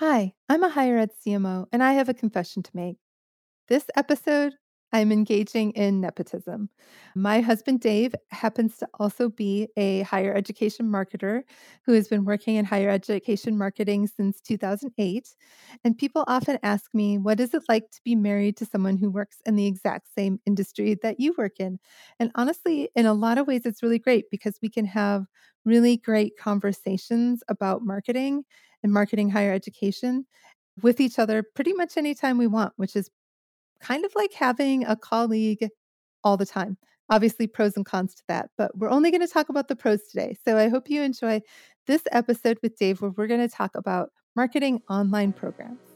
Hi, I'm a higher ed CMO and I have a confession to make. This episode, I'm engaging in nepotism. My husband, Dave, happens to also be a higher education marketer who has been working in higher education marketing since 2008. And people often ask me, what is it like to be married to someone who works in the exact same industry that you work in? And honestly, in a lot of ways, it's really great because we can have really great conversations about marketing and marketing higher education with each other pretty much anytime we want, which is kind of like having a colleague all the time. Obviously, pros and cons to that, but we're only going to talk about the pros today. So I hope you enjoy this episode with Dave, where we're going to talk about marketing online programs.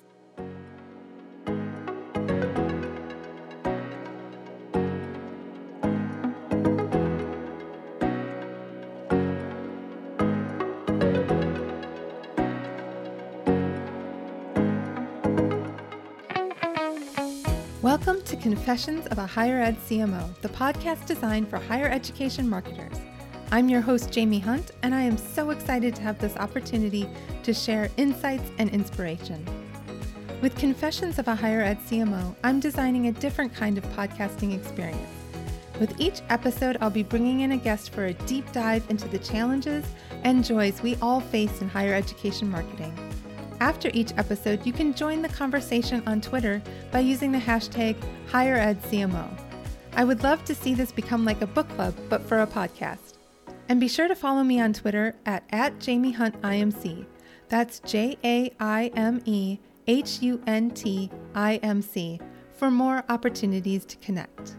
Welcome to Confessions of a Higher Ed CMO, the podcast designed for higher education marketers. I'm your host, Jaime Hunt, and I am so excited to have this opportunity to share insights and inspiration. With Confessions of a Higher Ed CMO, I'm designing a different kind of podcasting experience. With each episode, I'll be bringing in a guest for a deep dive into the challenges and joys we all face in higher education marketing. After each episode, you can join the conversation on Twitter by using the hashtag HigherEdCMO. I would love to see this become like a book club, but for a podcast. And be sure to follow me on Twitter at, at Jaime Hunt IMC. That's J A I M E H U N T I M C for more opportunities to connect.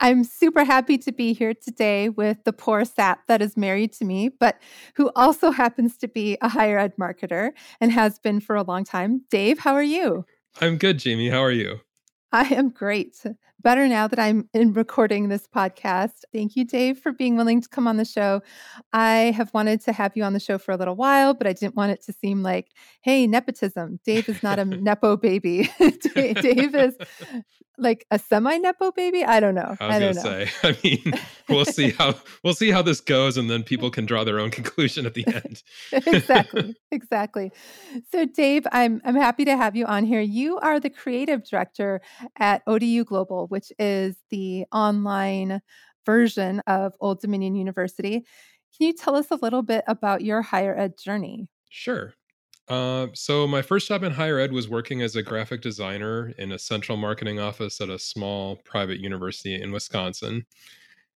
I'm super happy to be here today with the poor sap that is married to me, but who also happens to be a higher ed marketer and has been for a long time. Dave, how are you? I'm good, Jaime. How are you? I am great. Better now that I'm in recording this podcast. Thank you, Dave, for being willing to come on the show. I have wanted to have you on the show for a little while, but I didn't want it to seem like, hey, nepotism. Dave is not a nepo baby. Dave is like a semi nepo baby. I don't know. I was I gonna know. say. I mean, we'll see how we'll see how this goes, and then people can draw their own conclusion at the end. exactly. Exactly. So, Dave, I'm I'm happy to have you on here. You are the creative director at ODU Global, which is the online version of Old Dominion University. Can you tell us a little bit about your higher ed journey? Sure. Uh, so my first job in higher ed was working as a graphic designer in a central marketing office at a small private university in Wisconsin.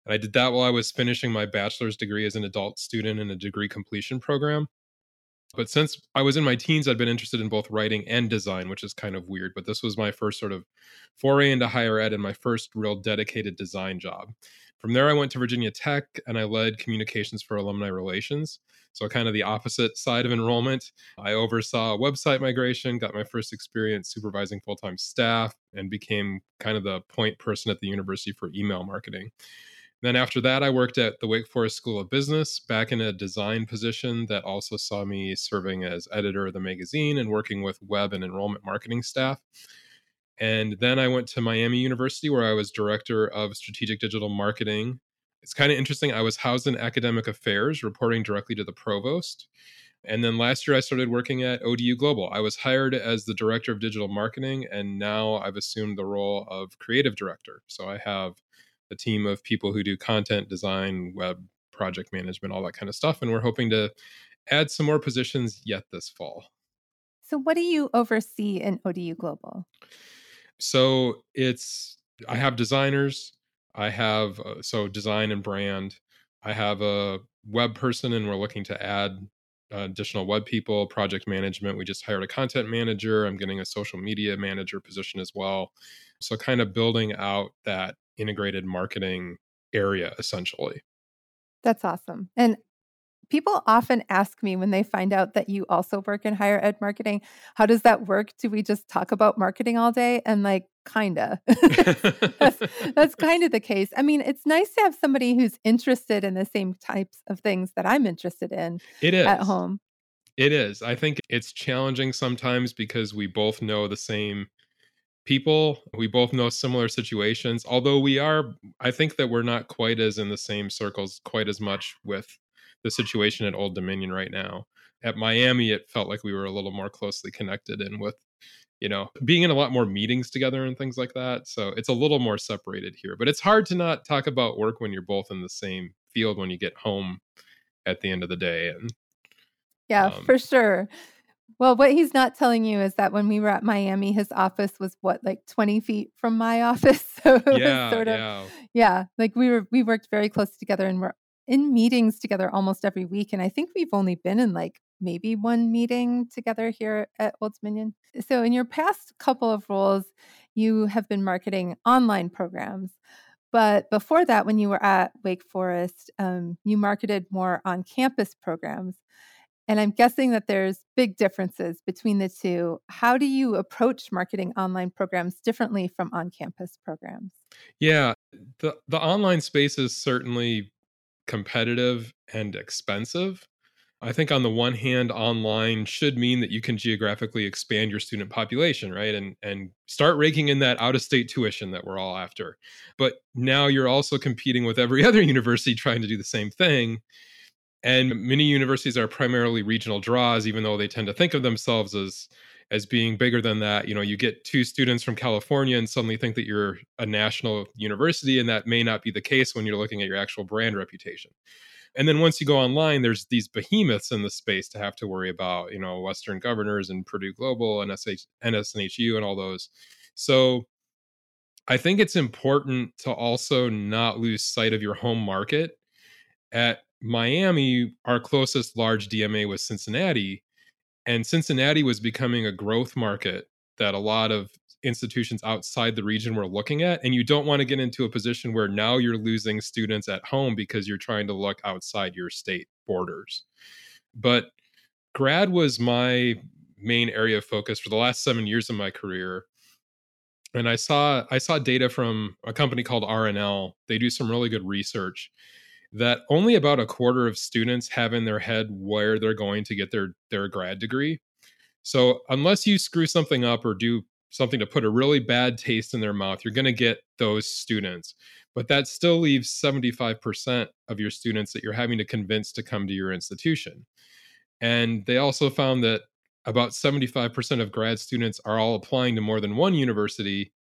And I did that while I was finishing my bachelor's degree as an adult student in a degree completion program. But since I was in my teens, I'd been interested in both writing and design, which is kind of weird. But this was my first sort of foray into higher ed and my first real dedicated design job. From there, I went to Virginia Tech and I led communications for alumni relations. So, kind of the opposite side of enrollment. I oversaw website migration, got my first experience supervising full time staff, and became kind of the point person at the university for email marketing. Then after that, I worked at the Wake Forest School of Business, back in a design position that also saw me serving as editor of the magazine and working with web and enrollment marketing staff. And then I went to Miami University, where I was director of strategic digital marketing. It's kind of interesting. I was housed in academic affairs, reporting directly to the provost. And then last year, I started working at ODU Global. I was hired as the director of digital marketing, and now I've assumed the role of creative director. So I have a team of people who do content design, web project management, all that kind of stuff. And we're hoping to add some more positions yet this fall. So, what do you oversee in ODU Global? So it's, I have designers, I have, uh, so design and brand. I have a web person, and we're looking to add uh, additional web people, project management. We just hired a content manager. I'm getting a social media manager position as well. So, kind of building out that integrated marketing area essentially. That's awesome. And people often ask me when they find out that you also work in higher ed marketing, how does that work? Do we just talk about marketing all day? And like, kinda. that's, that's kind of the case. I mean, it's nice to have somebody who's interested in the same types of things that I'm interested in it is. at home. It is. I think it's challenging sometimes because we both know the same people. We both know similar situations, although we are, I think that we're not quite as in the same circles quite as much with the situation at Old Dominion right now. At Miami, it felt like we were a little more closely connected and with, you know, being in a lot more meetings together and things like that. So it's a little more separated here. But it's hard to not talk about work when you're both in the same field when you get home at the end of the day. And yeah, um, for sure. Well, what he's not telling you is that when we were at Miami, his office was what, like 20 feet from my office. So yeah, sort of, yeah. yeah, like we were, we worked very close together and we're in meetings together almost every week. And I think we've only been in like maybe one meeting together here at Old Dominion. So in your past couple of roles, you have been marketing online programs. But before that, when you were at Wake Forest, um, you marketed more on campus programs. And I'm guessing that there's big differences between the two. How do you approach marketing online programs differently from on campus programs? Yeah, the, the online space is certainly competitive and expensive. I think on the one hand, online should mean that you can geographically expand your student population, right? And and start raking in that out-of-state tuition that we're all after. But now you're also competing with every other university trying to do the same thing. And many universities are primarily regional draws, even though they tend to think of themselves as as being bigger than that. You know, you get two students from California and suddenly think that you're a national university, and that may not be the case when you're looking at your actual brand reputation. And then once you go online, there's these behemoths in the space to have to worry about, you know, Western Governors and Purdue Global and SH, NSNHU and all those. So I think it's important to also not lose sight of your home market. At Miami, our closest large DMA was Cincinnati, and Cincinnati was becoming a growth market that a lot of institutions outside the region were looking at. And you don't want to get into a position where now you're losing students at home because you're trying to look outside your state borders. But grad was my main area of focus for the last seven years of my career and i saw i saw data from a company called rnl they do some really good research that only about a quarter of students have in their head where they're going to get their their grad degree. So unless you screw something up or do something to put a really bad taste in their mouth, you're going to get those students. But that still leaves 75% of your students that you're having to convince to come to your institution. And they also found that about 75% of grad students are all applying to more than one university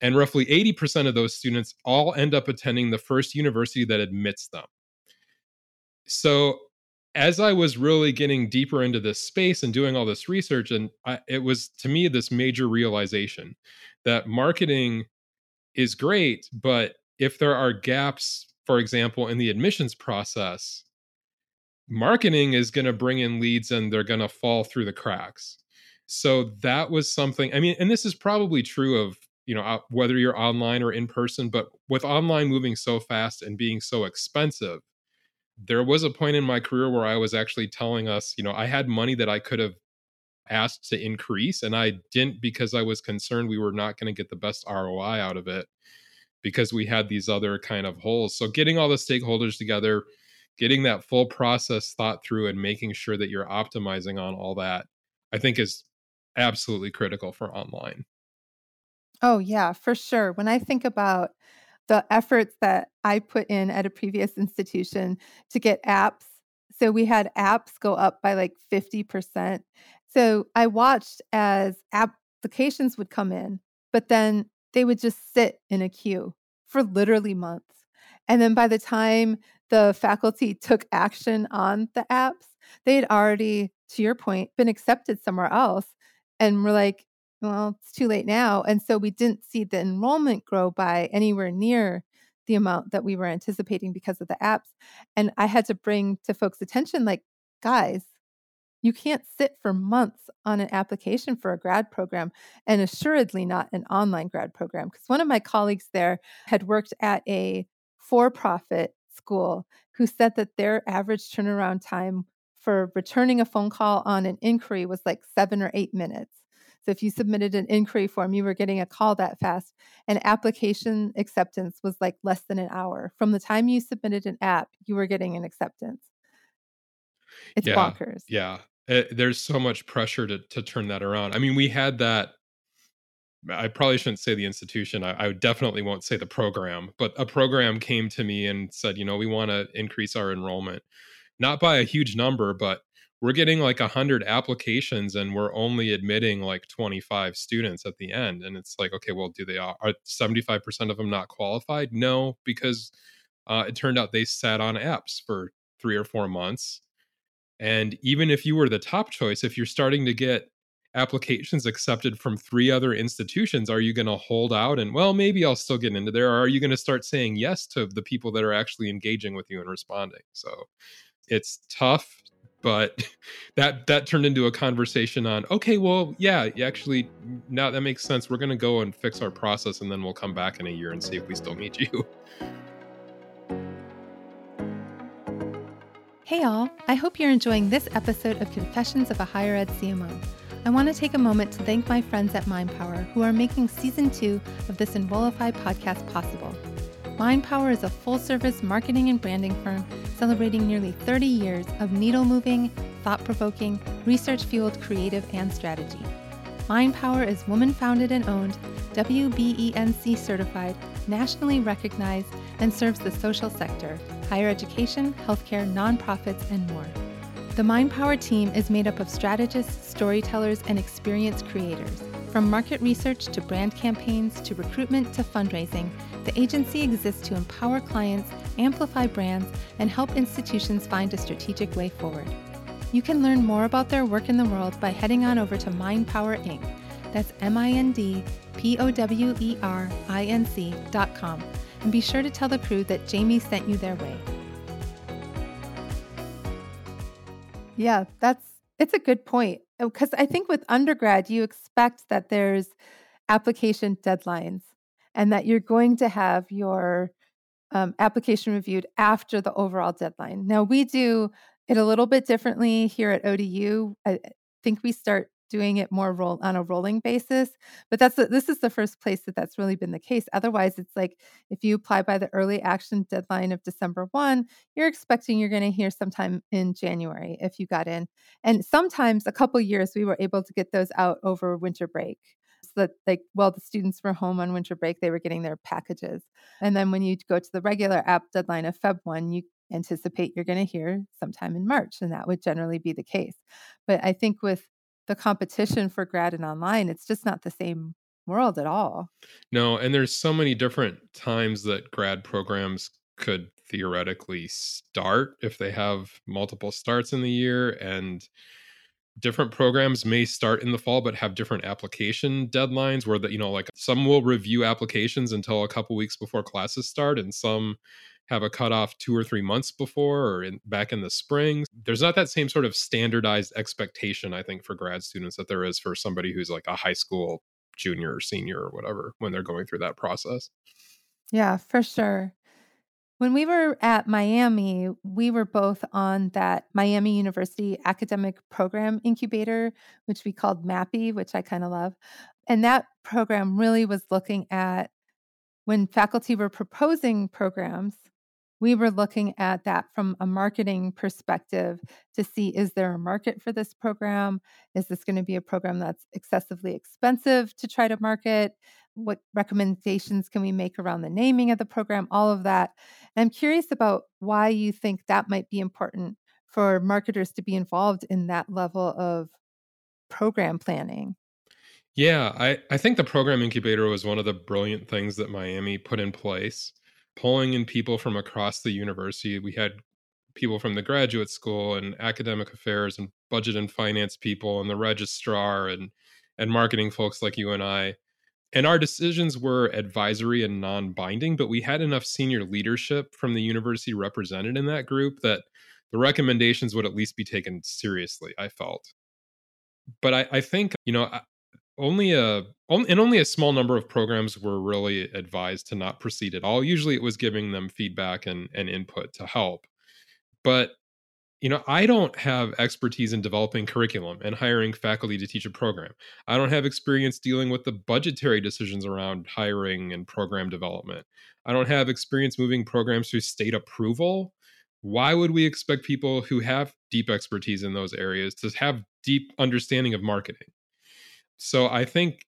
and roughly 80% of those students all end up attending the first university that admits them. So, as I was really getting deeper into this space and doing all this research, and I, it was to me this major realization that marketing is great, but if there are gaps, for example, in the admissions process, marketing is going to bring in leads and they're going to fall through the cracks. So that was something, I mean, and this is probably true of you know whether you're online or in person but with online moving so fast and being so expensive there was a point in my career where i was actually telling us you know i had money that i could have asked to increase and i didn't because i was concerned we were not going to get the best roi out of it because we had these other kind of holes. So getting all the stakeholders together getting that full process thought through and making sure that you're optimizing on all that i think is absolutely critical for online Oh, yeah, for sure. When I think about the efforts that I put in at a previous institution to get apps, so we had apps go up by like 50%. So I watched as applications would come in, but then they would just sit in a queue for literally months. And then by the time the faculty took action on the apps, they had already, to your point, been accepted somewhere else. And we're like, well, it's too late now. And so we didn't see the enrollment grow by anywhere near the amount that we were anticipating because of the apps. And I had to bring to folks' attention, like, guys, you can't sit for months on an application for a grad program, and assuredly not an online grad program. Because one of my colleagues there had worked at a for profit school who said that their average turnaround time for returning a phone call on an inquiry was like seven or eight minutes. So if you submitted an inquiry form, you were getting a call that fast. And application acceptance was like less than an hour. From the time you submitted an app, you were getting an acceptance. It's yeah, bonkers. Yeah. It, eh, there's so much pressure to to turn that around. I mean, we had that I probably shouldn't say the institution. I, I, definitely won't say the program, but a program came to me and said, you know, we want to increase our enrollment, not by a huge number, but we're getting like 100 applications and we're only admitting like 25 students at the end. And it's like, okay, well, do they are 75% of them not qualified? No, because uh, it turned out they sat on apps for three or four months. And even if you were the top choice, if you're starting to get applications accepted from three other institutions are you going to hold out and well maybe i'll still get into there or are you going to start saying yes to the people that are actually engaging with you and responding so it's tough but that that turned into a conversation on okay well yeah actually now that makes sense we're going to go and fix our process and then we'll come back in a year and see if we still need you Hey, all. I hope you're enjoying this episode of Confessions of a Higher Ed CMO. I want to take a moment to thank my friends at MindPower who are making season two of this Enrollify podcast possible. MindPower is a full service marketing and branding firm celebrating nearly 30 years of needle moving, thought provoking, research fueled creative and strategy. MindPower is woman founded and owned, WBENC certified, nationally recognized, and serves the social sector, higher education, healthcare, nonprofits, and more. The MindPower team is made up of strategists, storytellers, and experienced creators. From market research to brand campaigns to recruitment to fundraising, the agency exists to empower clients, amplify brands, and help institutions find a strategic way forward. You can learn more about their work in the world by heading on over to MindPower Inc. That's M I N D P O W E R I N C dot com. And be sure to tell the crew that Jaime sent you their way. Yeah, that's it's a good point because I think with undergrad you expect that there's application deadlines and that you're going to have your um, application reviewed after the overall deadline. Now we do it a little bit differently here at ODU. I think we start doing it more roll on a rolling basis but that's the, this is the first place that that's really been the case otherwise it's like if you apply by the early action deadline of december 1 you're expecting you're going to hear sometime in january if you got in and sometimes a couple years we were able to get those out over winter break that like while the students were home on winter break they were getting their packages. And then when you go to the regular app deadline of feb 1 you anticipate you're going to hear sometime in march and that would generally be the case. But i think with the competition for grad and online it's just not the same world at all. No and there's so many different times that grad programs could theoretically start if they have multiple starts in the year and different programs may start in the fall but have different application deadlines where that you know like some will review applications until a couple weeks before classes start and some have a cutoff two or three months before or in, back in the spring. There's not that same sort of standardized expectation, I think, for grad students that there is for somebody who's like a high school junior or senior or whatever when they're going through that process. Yeah, for sure. When we were at Miami, we were both on that Miami University Academic Program Incubator, which we called MAPI, which I kind of love. And that program really was looking at when faculty were proposing programs we were looking at that from a marketing perspective to see is there a market for this program? Is this going to be a program that's excessively expensive to try to market? What recommendations can we make around the naming of the program? All of that. And I'm curious about why you think that might be important for marketers to be involved in that level of program planning. Yeah, I, I think the program incubator was one of the brilliant things that Miami put in place pulling in people from across the university. We had people from the graduate school and academic affairs and budget and finance people and the registrar and and marketing folks like you and I. And our decisions were advisory and non-binding, but we had enough senior leadership from the university represented in that group that the recommendations would at least be taken seriously, I felt. But I, I think, you know, only a and only a small number of programs were really advised to not proceed at all. Usually it was giving them feedback and, and input to help. But you know, I don't have expertise in developing curriculum and hiring faculty to teach a program. I don't have experience dealing with the budgetary decisions around hiring and program development. I don't have experience moving programs through state approval. Why would we expect people who have deep expertise in those areas to have deep understanding of marketing? So I think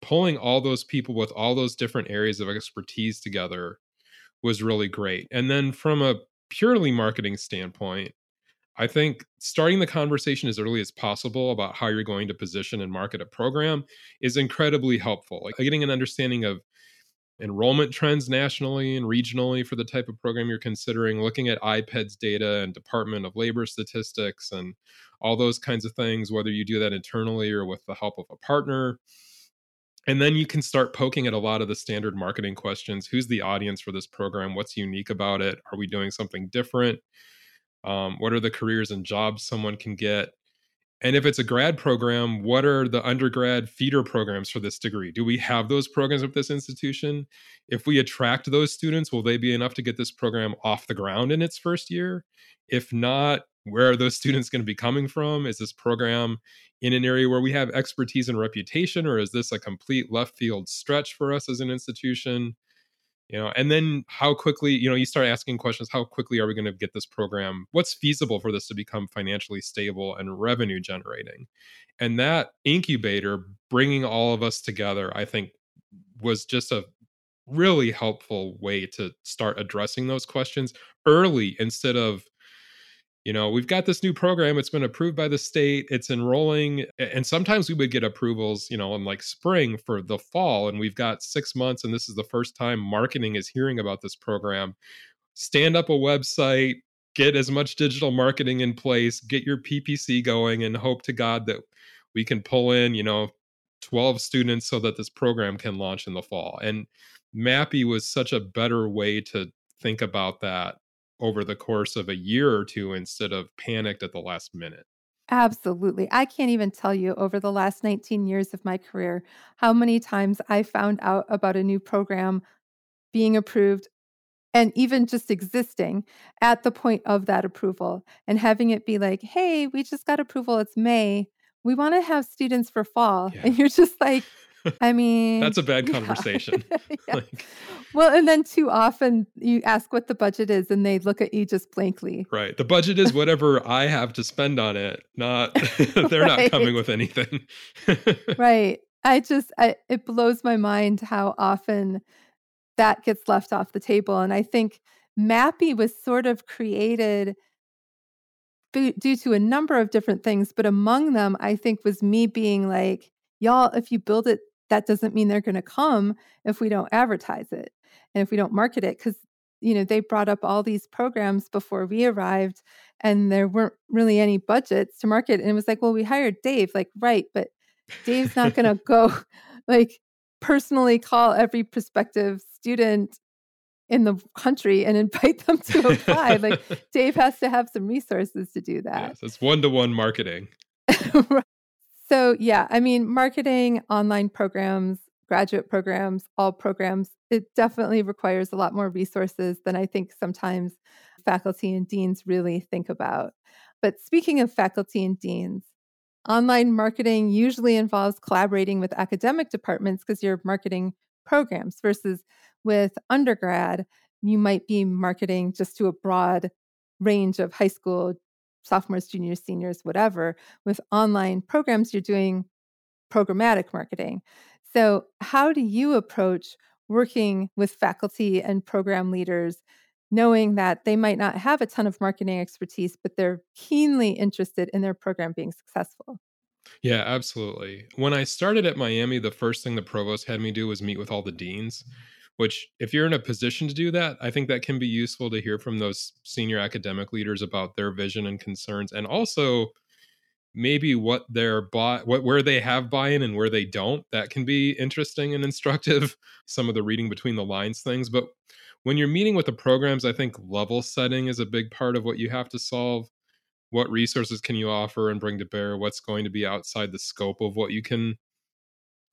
pulling all those people with all those different areas of expertise together was really great. And then from a purely marketing standpoint, I think starting the conversation as early as possible about how you're going to position and market a program is incredibly helpful. Like getting an understanding of enrollment trends nationally and regionally for the type of program you're considering, looking at IPEDS data and Department of Labor statistics and all those kinds of things, whether you do that internally or with the help of a partner. And then you can start poking at a lot of the standard marketing questions. Who's the audience for this program? What's unique about it? Are we doing something different? Um, what are the careers and jobs someone can get? And if it's a grad program, what are the undergrad feeder programs for this degree? Do we have those programs with this institution? If we attract those students, will they be enough to get this program off the ground in its first year? If not, where are those students going to be coming from? Is this program in an area where we have expertise and reputation, or is this a complete left field stretch for us as an institution? You know and then how quickly you know you start asking questions how quickly are we going to get this program? What's feasible for this to become financially stable and revenue generating? And that incubator bringing all of us together i think was just a really helpful way to start addressing those questions early instead of you know, we've got this new program. It's been approved by the state. It's enrolling. And sometimes we would get approvals, you know, in like spring for the fall. And we've got six months. And this is the first time marketing is hearing about this program. Stand up a website, get as much digital marketing in place, get your PPC going, and hope to God that we can pull in, you know, 12 students so that this program can launch in the fall. And MAPI was such a better way to think about that over the course of a year or two instead of panicked at the last minute. Absolutely. I can't even tell you over the last 19 years of my career how many times I found out about a new program being approved and even just existing at the point of that approval and having it be like, hey, we just got approval. It's May. We want to have students for fall. Yeah. And you're just like, I mean, that's a bad conversation. Yeah. like, well, and then too often you ask what the budget is and they look at you just blankly. Right. The budget is whatever I have to spend on it, not they're right. not coming with anything. right. I just, I, it blows my mind how often that gets left off the table. And I think MAPI was sort of created due to a number of different things, but among them, I think was me being like, y'all, if you build it that doesn't mean they're going to come if we don't advertise it and if we don't market it because you know they brought up all these programs before we arrived and there weren't really any budgets to market and it was like well we hired dave. Like right but dave's not going to go like personally call every prospective student in the country and invite them to apply. Like dave has to have some resources to do that. Yes, it's one-to-one marketing. Right. So, yeah, I mean, marketing, online programs, graduate programs, all programs, it definitely requires a lot more resources than I think sometimes faculty and deans really think about. But speaking of faculty and deans, online marketing usually involves collaborating with academic departments because you're marketing programs versus with undergrad, you might be marketing just to a broad range of high school sophomores, juniors, seniors, whatever. With online programs, you're doing programmatic marketing. So, how do you approach working with faculty and program leaders, knowing that they might not have a ton of marketing expertise, but they're keenly interested in their program being successful? Yeah, absolutely. When I started at Miami, the first thing the provost had me do was meet with all the deans which if you're in a position to do that i think that can be useful to hear from those senior academic leaders about their vision and concerns and also maybe what their buy what where they have buy-in and where they don't. That can be interesting and instructive some of the reading between the lines things but when you're meeting with the programs i think level setting is a big part of what you have to solve. What resources can you offer and bring to bear? What's going to be outside the scope of what you can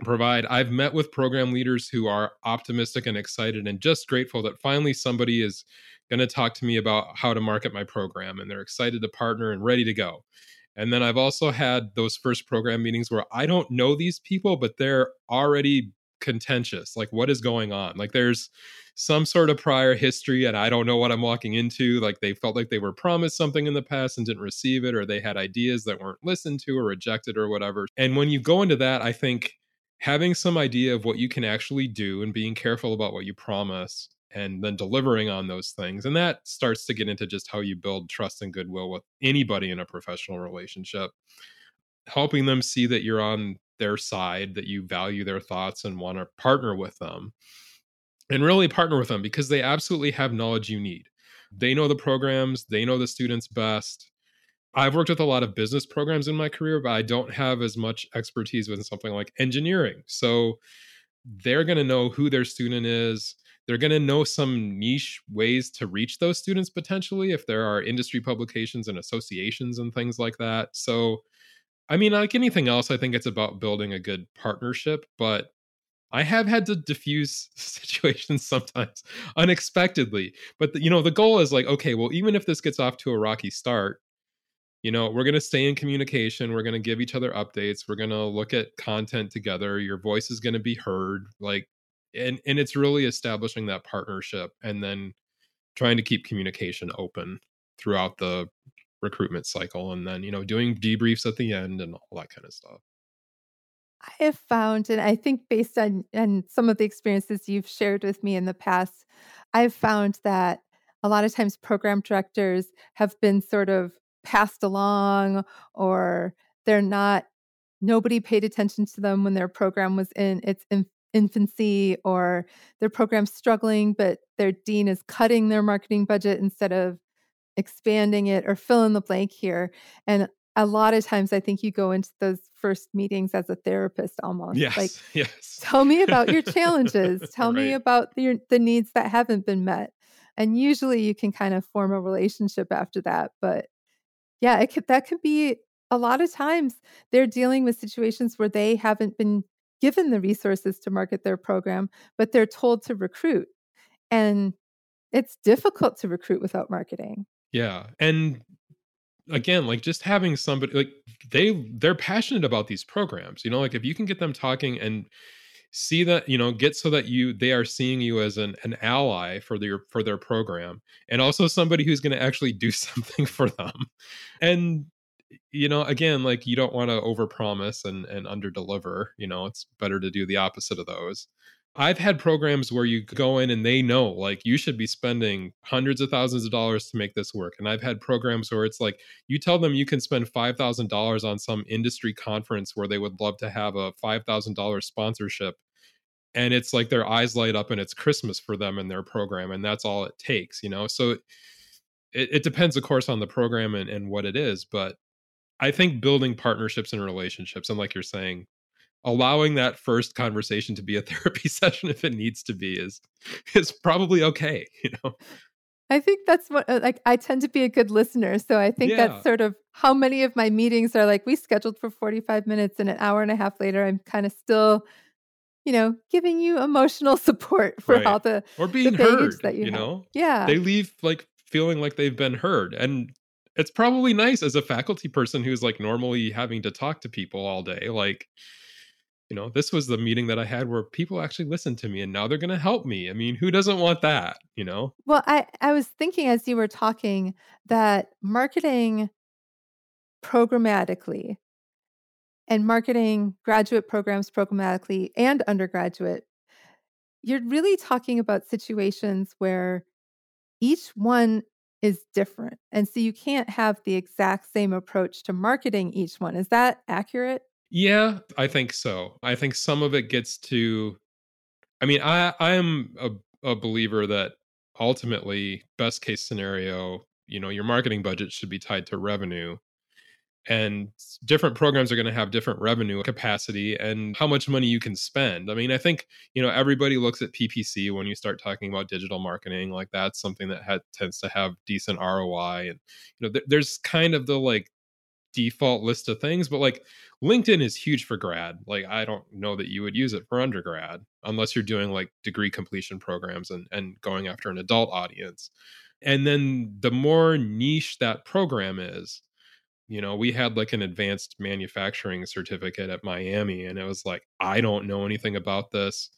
provide. I've met with program leaders who are optimistic and excited and just grateful that finally somebody is going to talk to me about how to market my program and they're excited to partner and ready to go. And then I've also had those first program meetings where I don't know these people, but they're already contentious. Like, what is going on? Like, there's some sort of prior history, and I don't know what I'm walking into. Like, they felt like they were promised something in the past and didn't receive it, or they had ideas that weren't listened to or rejected or whatever. And when you go into that, I think having some idea of what you can actually do and being careful about what you promise and then delivering on those things. And that starts to get into just how you build trust and goodwill with anybody in a professional relationship, helping them see that you're on their side, that you value their thoughts and want to partner with them. And really partner with them because they absolutely have knowledge you need. They know the programs, they know the students best. I've worked with a lot of business programs in my career, but I don't have as much expertise with something like engineering. So they're going to know who their student is they're going to know some niche ways to reach those students potentially if there are industry publications and associations and things like that. So, I mean, like anything else, I think it's about building a good partnership, but I have had to diffuse situations sometimes unexpectedly. But the, you know, the goal is like, okay, well, even if this gets off to a rocky start, you know, we're going to stay in communication. We're going to give each other updates. We're going to look at content together. Your voice is going to be heard. Like and and it's really establishing that partnership and then trying to keep communication open throughout the recruitment cycle and then you know doing debriefs at the end and all that kind of stuff i have found and i think based on and some of the experiences you've shared with me in the past i've found that a lot of times program directors have been sort of passed along or they're not nobody paid attention to them when their program was in its infancy or their program's struggling, but their dean is cutting their marketing budget instead of expanding it or fill in the blank here. And a lot of times I think you go into those first meetings as a therapist almost. Yes. Like yes. tell me about your challenges. Tell right. me about the, the needs that haven't been met. And usually you can kind of form a relationship after that. But yeah, could, that could be a lot of times they're dealing with situations where they haven't been given the resources to market their program, but they're told to recruit. And it's difficult to recruit without marketing. Yeah. And again, like just having somebody like they they're passionate about these programs. You know, like if you can get them talking and see that you know get so that you they are seeing you as an, an ally for their for their program and also somebody who's going to actually do something for them and you know again like you don't want to overpromise and and underdeliver you know it's better to do the opposite of those i've had programs where you go in and they know like you should be spending hundreds of thousands of dollars to make this work and i've had programs where it's like you tell them you can spend $5000 on some industry conference where they would love to have a $5000 sponsorship and it's like their eyes light up and it's christmas for them and their program and that's all it takes you know? So it, it depends of course on the program and, and what it is but I think building partnerships and relationships, and like you're saying, allowing that first conversation to be a therapy session if it needs to be is is probably okay. You know. I think that's what uh, like I tend to be a good listener, so I think yeah. that's sort of how many of my meetings are like we scheduled for 45 minutes and an hour and a half later I'm kind of still you know, giving you emotional support for right. all the or being the heard that you, you know. Yeah, they leave like feeling like they've been heard, and it's probably nice as a faculty person who's like normally having to talk to people all day like you know this was the meeting that i had where people actually listened to me and now they're going to help me i mean who doesn't want that you know well i i was thinking as you were talking that marketing programmatically and marketing graduate programs programmatically and undergraduate you're really talking about situations where each one is different. And so you can't have the exact same approach to marketing each one. Is that accurate? Yeah, I think so. I think some of it gets to I mean, I I am a, a believer that ultimately best case scenario, you know, your marketing budget should be tied to revenue and different programs are going to have different revenue capacity and how much money you can spend i mean i think you know everybody looks at ppc when you start talking about digital marketing like that's something that had, tends to have decent roi and you know th- there's kind of the like default list of things but like linkedin is huge for grad like i don't know that you would use it for undergrad unless you're doing like degree completion programs and and going after an adult audience. And then the more niche that program is you know we had like an advanced manufacturing certificate at miami and it was like i don't know anything about this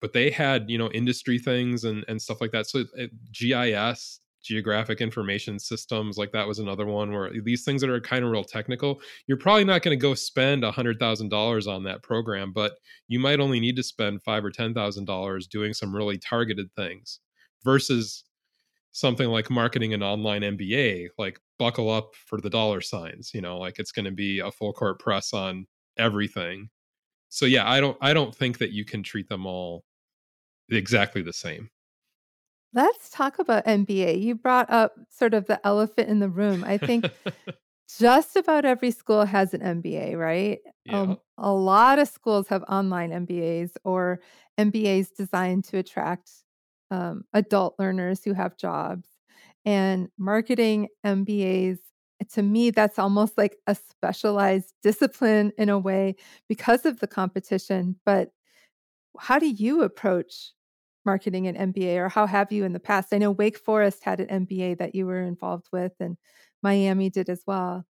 but they had you know industry things and and stuff like that. So it, gis geographic information systems like that was another one where these things that are kind of real technical you're probably not going to go spend a hundred thousand dollars on that program but you might only need to spend five or ten thousand dollars doing some really targeted things versus something like marketing an online mba like buckle up for the dollar signs you know like it's going to be a full court press on everything. So yeah i don't i don't think that you can treat them all exactly the same Let's talk about MBA. You brought up sort of the elephant in the room. I think just about every school has an MBA, right? Yeah. Um, a lot of schools have online MBAs or MBAs designed to attract um, adult learners who have jobs. And marketing MBAs, to me, that's almost like a specialized discipline in a way because of the competition. But how do you approach marketing an MBA, or how have you in the past? I know Wake Forest had an MBA that you were involved with, and Miami did as well.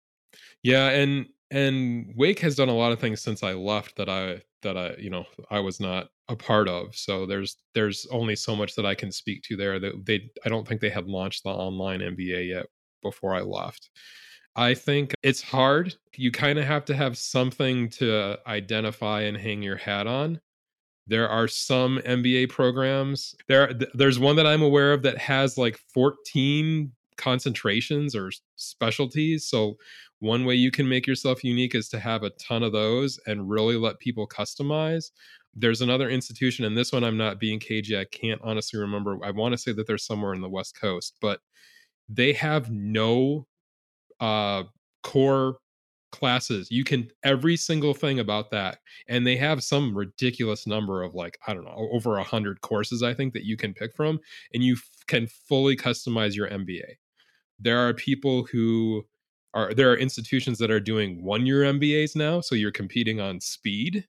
Yeah, and and Wake has done a lot of things since I left that I that I you know I was not a part of. So there's there's only so much that I can speak to there. That they I don't think they had launched the online MBA yet before I left. I think it's hard. You kind of have to have something to identify and hang your hat on. There are some MBA programs. There, there's one that I'm aware of that has like 14 concentrations or specialties. So one way you can make yourself unique is to have a ton of those and really let people customize. There's another institution, and this one I'm not being cagey. I can't honestly remember. I want to say that they're somewhere in the West Coast, but they have no uh, core classes you can every single thing about that and they have some ridiculous number of like i don't know over a hundred courses i think that you can pick from and you f- can fully customize your mba there are people who are there are institutions that are doing one year mbas now so you're competing on speed.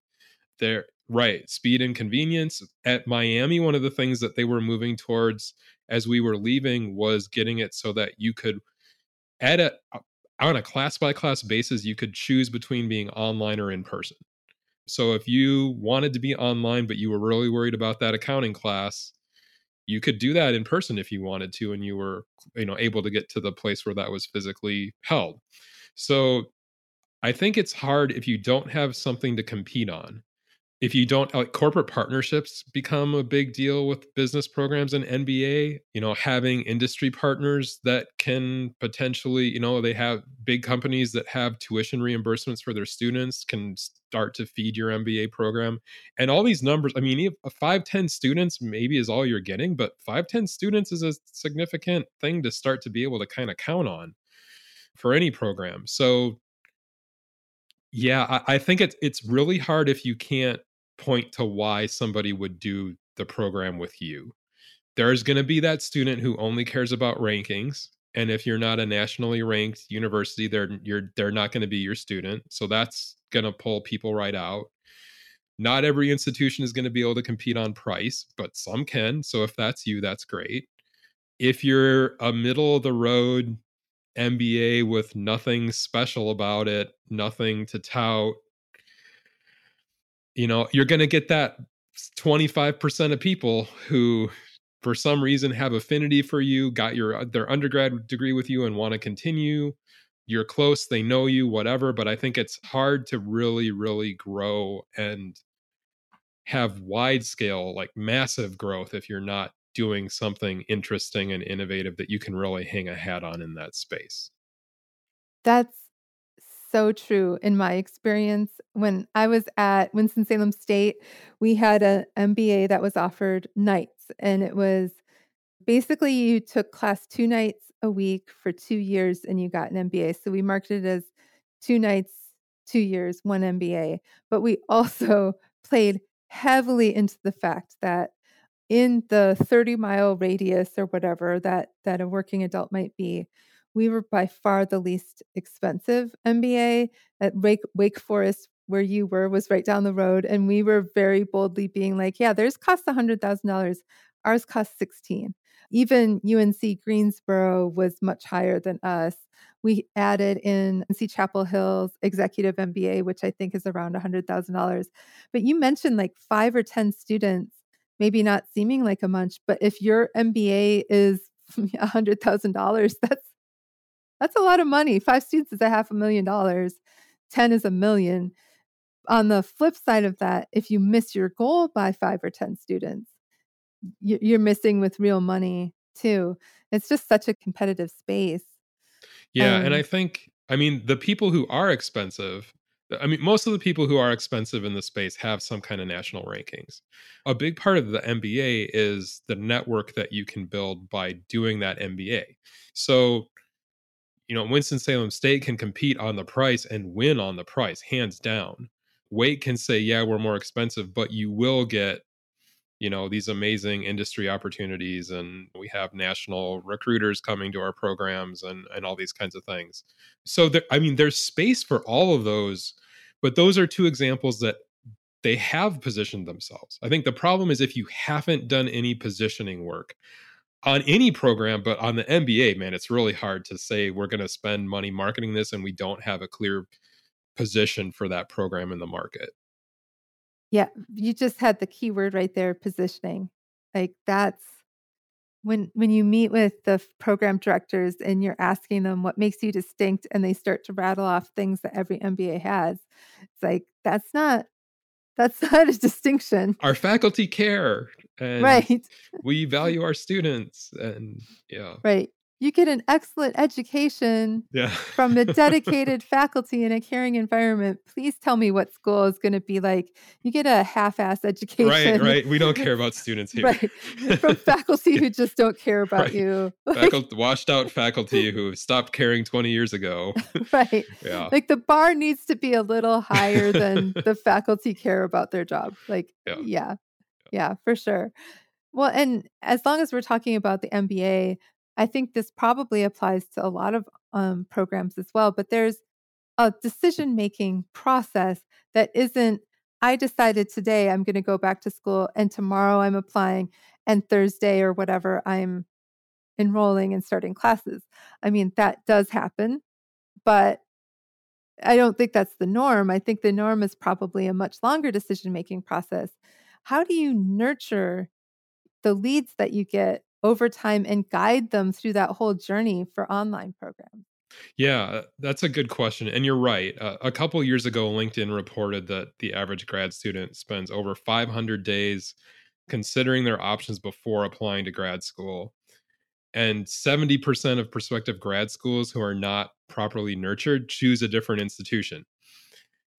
There right speed and convenience. At miami one of the things that they were moving towards as we were leaving was getting it so that you could at a uh, on a class by class basis, you could choose between being online or in person. So if you wanted to be online, but you were really worried about that accounting class, you could do that in person if you wanted to, and you were, you know, able to get to the place where that was physically held. So I think it's hard if you don't have something to compete on if you don't like corporate partnerships become a big deal with business programs and MBA, you know, having industry partners that can potentially, you know, they have big companies that have tuition reimbursements for their students can start to feed your MBA program. And all these numbers, I mean, a 5 10 students maybe is all you're getting, but 5 10 students is a significant thing to start to be able to kind of count on for any program. So yeah, I, I think it's it's really hard if you can't point to why somebody would do the program with you. There's going to be that student who only cares about rankings and if you're not a nationally ranked university they're you're they're not going to be your student. So that's going to pull people right out. Not every institution is going to be able to compete on price, but some can. So if that's you, that's great. If you're a middle of the road MBA with nothing special about it, nothing to tout, you know you're going to get that 25% of people who for some reason have affinity for you got your uh, their undergrad degree with you and want to continue. You're close they know you whatever but i think it's hard to really really grow and have wide scale like massive growth if you're not doing something interesting and innovative that you can really hang a hat on in that space. That's so true in my experience. When I was at Winston-Salem State, we had an MBA that was offered nights, and it was basically you took class two nights a week for two years and you got an MBA. So we marketed it as two nights, two years, one MBA. But we also played heavily into the fact that in the 30 mile radius or whatever that that a working adult might be we were by far the least expensive MBA at Wake, Wake Forest where you were was right down the road and we were very boldly being like yeah theirs costs $100000 ours costs 16 even unc greensboro was much higher than us we added in UNC Chapel Hill's executive MBA, which I think is around $100,000. But you mentioned like five or 10 students, maybe not seeming like a bunch, but if your MBA is a hundred thousand dollars. That's that's a lot of money. Five students is a half a million dollars. Ten is a million. On the flip side of that, if you miss your goal by five or ten students, you're missing with real money too. It's just such a competitive space. Yeah, um, and I think I mean the people who are expensive I mean, most of the people who are expensive in the space have some kind of national rankings. A big part of the MBA is the network that you can build by doing that MBA. So, you know, Winston-Salem State can compete on the price and win on the price, hands down. Wake can say, yeah, we're more expensive, but you will get you know these amazing industry opportunities and we have national recruiters coming to our programs and and all these kinds of things so there, i mean there's space for all of those but those are two examples that they have positioned themselves i think the problem is if you haven't done any positioning work on any program but on the mba man it's really hard to say we're going to spend money marketing this and we don't have a clear position for that program in the market yeah, you just had the keyword right there, positioning. Like that's when when you meet with the program directors and you're asking them what makes you distinct and they start to rattle off things that every MBA has. It's like that's not that's not a distinction. Our faculty care and right. we value our students and yeah. Right you get an excellent education yeah. from a dedicated faculty in a caring environment. Please tell me what school is going to be like. You get a half-ass education. Right, right. We don't care about students here. right. From faculty who just don't care about right. you. Faculty, washed out faculty who stopped caring 20 years ago. right. Yeah. Like the bar needs to be a little higher than the faculty care about their job. Like, yeah. yeah. Yeah, for sure. Well, and as long as we're talking about the MBA, I think this probably applies to a lot of um, programs as well, but there's a decision making process that isn't, I decided today I'm going to go back to school and tomorrow I'm applying and Thursday or whatever I'm enrolling and starting classes. I mean, that does happen, but I don't think that's the norm. I think the norm is probably a much longer decision making process. How do you nurture the leads that you get over time and guide them through that whole journey for online programs? Yeah, that's a good question. And you're right. Uh, a couple years ago, LinkedIn reported that the average grad student spends over 500 days considering their options before applying to grad school. And 70% of prospective grad schools who are not properly nurtured choose a different institution.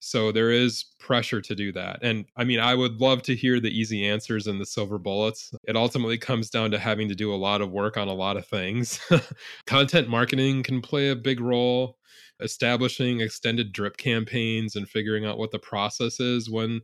So there is pressure to do that. And I mean, I would love to hear the easy answers and the silver bullets. It ultimately comes down to having to do a lot of work on a lot of things. Content marketing can play a big role, establishing extended drip campaigns and figuring out what the process is when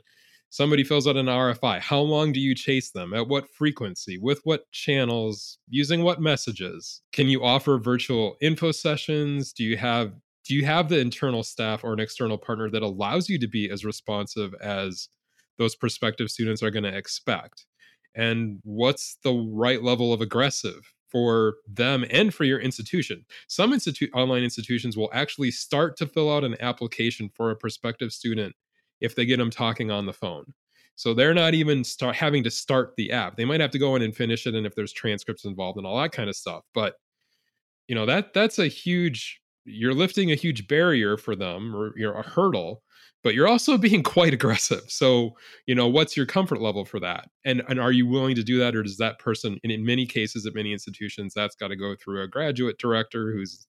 somebody fills out an RFI. How long do you chase them? At what frequency? With what channels? Using what messages? Can you offer virtual info sessions? Do you have do you have the internal staff or an external partner that allows you to be as responsive as those prospective students are going to expect? And what's the right level of aggressive for them and for your institution? Some institute online institutions will actually start to fill out an application for a prospective student if they get them talking on the phone. So they're not even start having to start the app. They might have to go in and finish it and if there's transcripts involved and all that kind of stuff but you know that that's a huge you're lifting a huge barrier for them or you're a hurdle but you're also being quite aggressive. So you know what's your comfort level for that? And and are you willing to do that or does that person and in many cases at many institutions that's got to go through a graduate director who's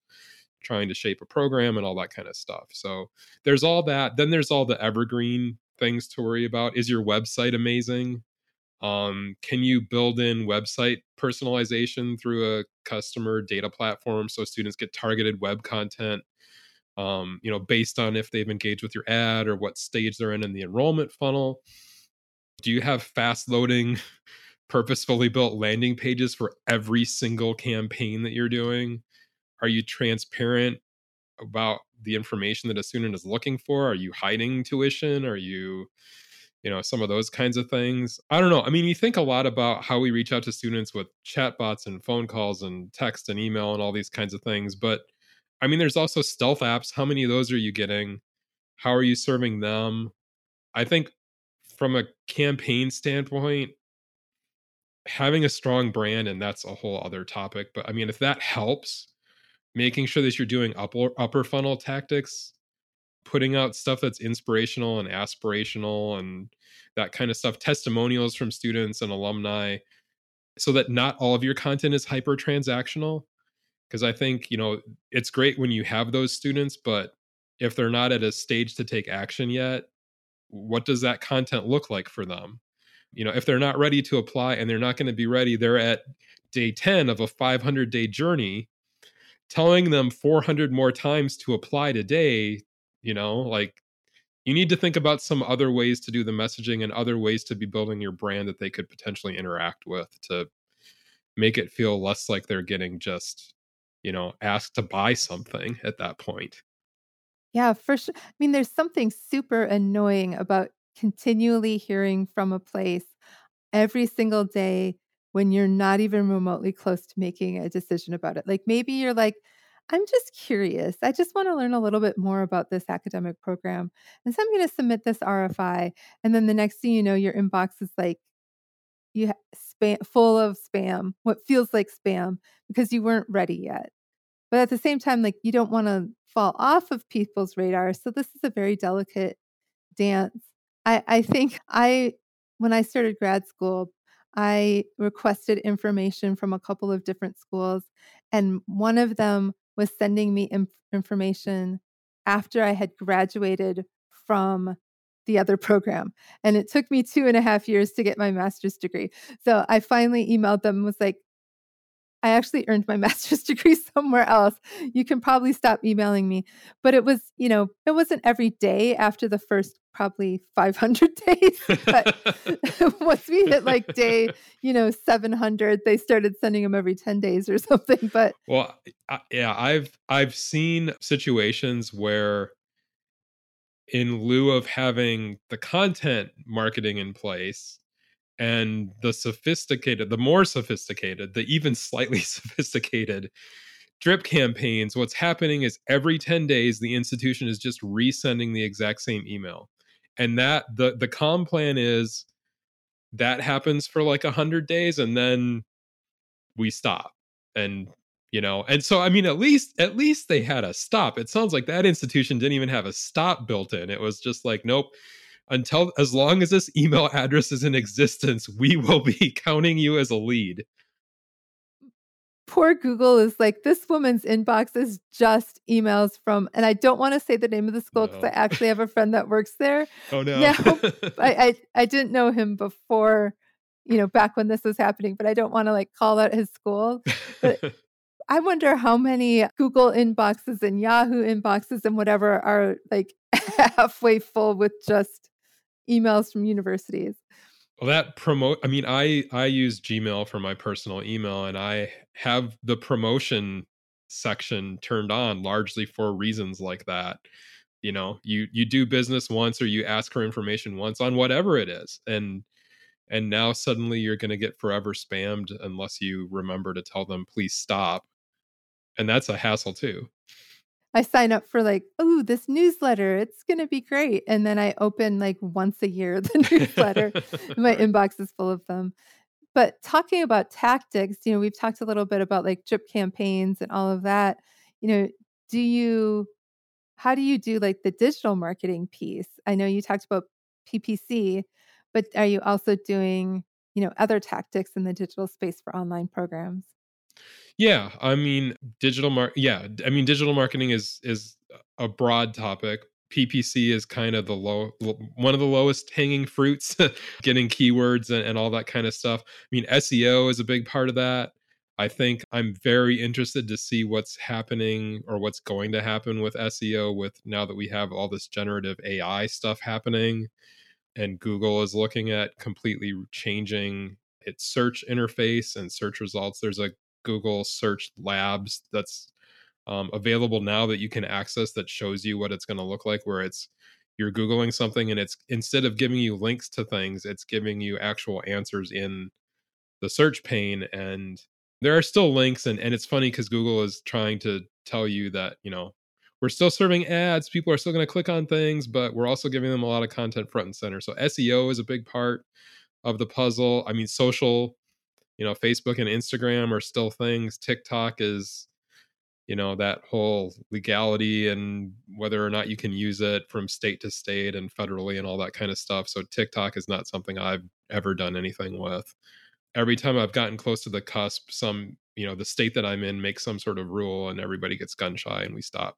trying to shape a program and all that kind of stuff. So there's all that then there's all the evergreen things to worry about. Is your website amazing um, can you build in website personalization through a customer data platform so students get targeted web content? Um, you know, based on if they've engaged with your ad or what stage they're in in the enrollment funnel. Do you have fast loading, purposefully built landing pages for every single campaign that you're doing? Are you transparent about the information that a student is looking for? Are you hiding tuition? Are you you know some of those kinds of things. I don't know i mean you think a lot about how we reach out to students with chatbots and phone calls and text and email and all these kinds of things but i mean there's also stealth apps. How many of those are you getting? How are you serving them? I think from a campaign standpoint having a strong brand, and that's a whole other topic. But I mean, if that helps, making sure that you're doing upper upper funnel tactics, putting out stuff that's inspirational and aspirational and that kind of stuff, testimonials from students and alumni, so that not all of your content is hyper transactional. Because I think, you know, it's great when you have those students, but if they're not at a stage to take action yet, what does that content look like for them? You know, if they're not ready to apply and they're not going to be ready, they're at day 10 of a 500 day journey, telling them 400 more times to apply today, you know, like you need to think about some other ways to do the messaging and other ways to be building your brand that they could potentially interact with to make it feel less like they're getting just, you know, asked to buy something at that point. Yeah, for sure. I mean, there's something super annoying about continually hearing from a place every single day when you're not even remotely close to making a decision about it. Like maybe you're like, I'm just curious. I just want to learn a little bit more about this academic program. And so I'm going to submit this RFI. And then the next thing you know, your inbox is like, you ha- spam full of spam, what feels like spam because you weren't ready yet. But at the same time, like you don't want to fall off of people's radar. So this is a very delicate dance. I, I think I, when I started grad school, I requested information from a couple of different schools, and one of them was sending me inf- information after I had graduated from the other program. And it took me two and a half years to get my master's degree. So I finally emailed them was like, I actually earned my master's degree somewhere else. You can probably stop emailing me. But it was, you know, it wasn't every day after the first probably 500 days. But once we hit like day, you know, 700, they started sending them every 10 days or something. But well, I, yeah, I've I've seen situations where in lieu of having the content marketing in place, and the sophisticated, the more sophisticated, the even slightly sophisticated drip campaigns, what's happening is every 10 days, the institution is just resending the exact same email. And that the the com plan is that happens for like a hundred days and then we stop. And you know, and so I mean at least at least they had a stop. It sounds like that institution didn't even have a stop built in. It was just like, nope, until as long as this email address is in existence, we will be counting you as a lead. Poor Google is like, this woman's inbox is just emails from, and I don't want to say the name of the school because no. I actually have a friend that works there. Oh no. Now, I, I I didn't know him before, you know, back when this was happening, but I don't want to like call out his school. But I wonder how many Google inboxes and Yahoo inboxes and whatever are like halfway full with just emails from universities. Well, that promote. I mean, I I use Gmail for my personal email, and I have the promotion section turned on largely for reasons like that. You know, you you do business once, or you ask for information once on whatever it is, and and now suddenly you're going to get forever spammed unless you remember to tell them please stop, and that's a hassle too. I sign up for like, oh, this newsletter, it's going to be great. And then I open like once a year the newsletter. My inbox is full of them. But talking about tactics, you know, we've talked a little bit about like drip campaigns and all of that. You know, do you, how do you do like the digital marketing piece? I know you talked about PPC, but are you also doing, you know, other tactics in the digital space for online programs? Yeah, I mean digital mar yeah, I mean digital marketing is is a broad topic. PPC is kind of the low one of the lowest hanging fruits, getting keywords and, and all that kind of stuff. I mean SEO is a big part of that. I think I'm very interested to see what's happening or what's going to happen with SEO with now that we have all this generative AI stuff happening and Google is looking at completely changing its search interface and search results. There's a Google Search Labs that's um, available now that you can access that shows you what it's going to look like, where it's you're Googling something and it's instead of giving you links to things, it's giving you actual answers in the search pane. And there are still links. And, and it's funny because Google is trying to tell you that, you know, we're still serving ads. People are still going to click on things, but we're also giving them a lot of content front and center. So SEO is a big part of the puzzle. I mean, social You know, Facebook and Instagram are still things. TikTok is you know that whole legality and whether or not you can use it from state to state and federally and all that kind of stuff. So tiktok is not something i've ever done anything with. Every time i've gotten close to the cusp some you know the state that i'm in makes some sort of rule and everybody gets gun shy and we stop.